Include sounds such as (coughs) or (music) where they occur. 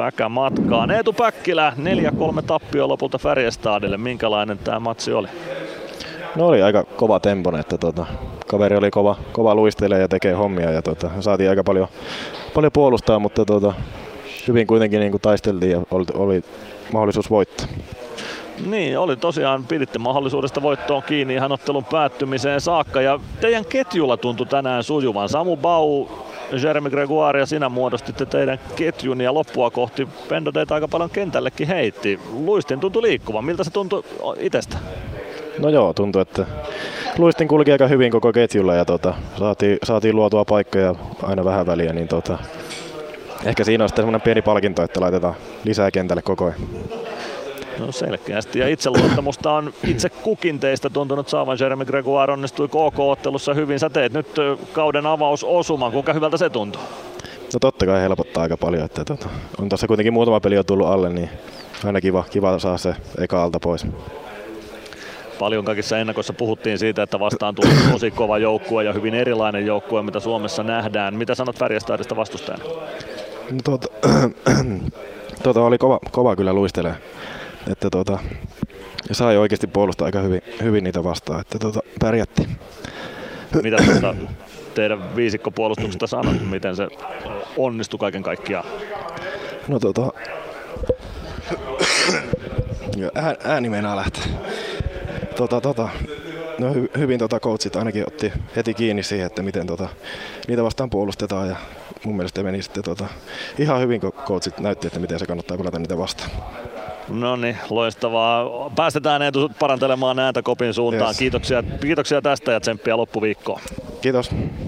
Päkä matkaan. Eetu Päkkilä, 4-3 tappio lopulta Färjestadille. Minkälainen tämä matsi oli? No oli aika kova tempo, että tota, kaveri oli kova, kova luistelee ja tekee hommia ja tota, saatiin aika paljon, paljon puolustaa, mutta tota, hyvin kuitenkin niin kuin taisteltiin ja oli, oli mahdollisuus voittaa. Niin, oli tosiaan, piditte mahdollisuudesta voittoon kiinni ihan ottelun päättymiseen saakka. Ja teidän ketjulla tuntui tänään sujuvan. Samu Bau, Jeremy Gregoire ja sinä muodostitte teidän ketjun ja loppua kohti Pendo teitä aika paljon kentällekin heitti. Luistin tuntui liikkuvan. Miltä se tuntui itsestä? No joo, tuntui, että luistin kulki aika hyvin koko ketjulla ja tota, saatiin, saatiin luotua paikkoja aina vähän väliä, niin tota, ehkä siinä on sitten semmoinen pieni palkinto, että laitetaan lisää kentälle koko ajan. No selkeästi. Ja itseluottamusta on itse kukin teistä tuntunut saavan. Jeremy Gregoire onnistui KK-ottelussa hyvin. Sä teet nyt kauden avausosuman. Kuinka hyvältä se tuntuu? No totta kai helpottaa aika paljon. Että tota, on tuossa kuitenkin muutama peli jo tullut alle, niin aina kiva, kiva saa se eka alta pois. Paljon kaikissa ennakoissa puhuttiin siitä, että vastaan tuli (coughs) tosi kova joukkue ja hyvin erilainen joukkue, mitä Suomessa nähdään. Mitä sanot Färjestadista vastustajana? No tuota, (clears throat) tuota oli kova, kova kyllä luistelee että tota, sai oikeasti puolustaa aika hyvin, hyvin niitä vastaan, että tota, pärjätti. Mitä tuota teidän viisikkopuolustuksesta sanot, miten se onnistui kaiken kaikkiaan? No tota, ää, ääni meinaa lähteä. Tota, tota, no hy, hyvin tota coachit ainakin otti heti kiinni siihen, että miten tota, niitä vastaan puolustetaan ja mun mielestä meni sitten tota, ihan hyvin, kun coachit näytti, että miten se kannattaa pelata niitä vastaan. No niin, loistavaa. Päästetään Eetu parantelemaan ääntä kopin suuntaan. Yes. Kiitoksia, kiitoksia tästä ja tsemppiä loppuviikkoon. Kiitos.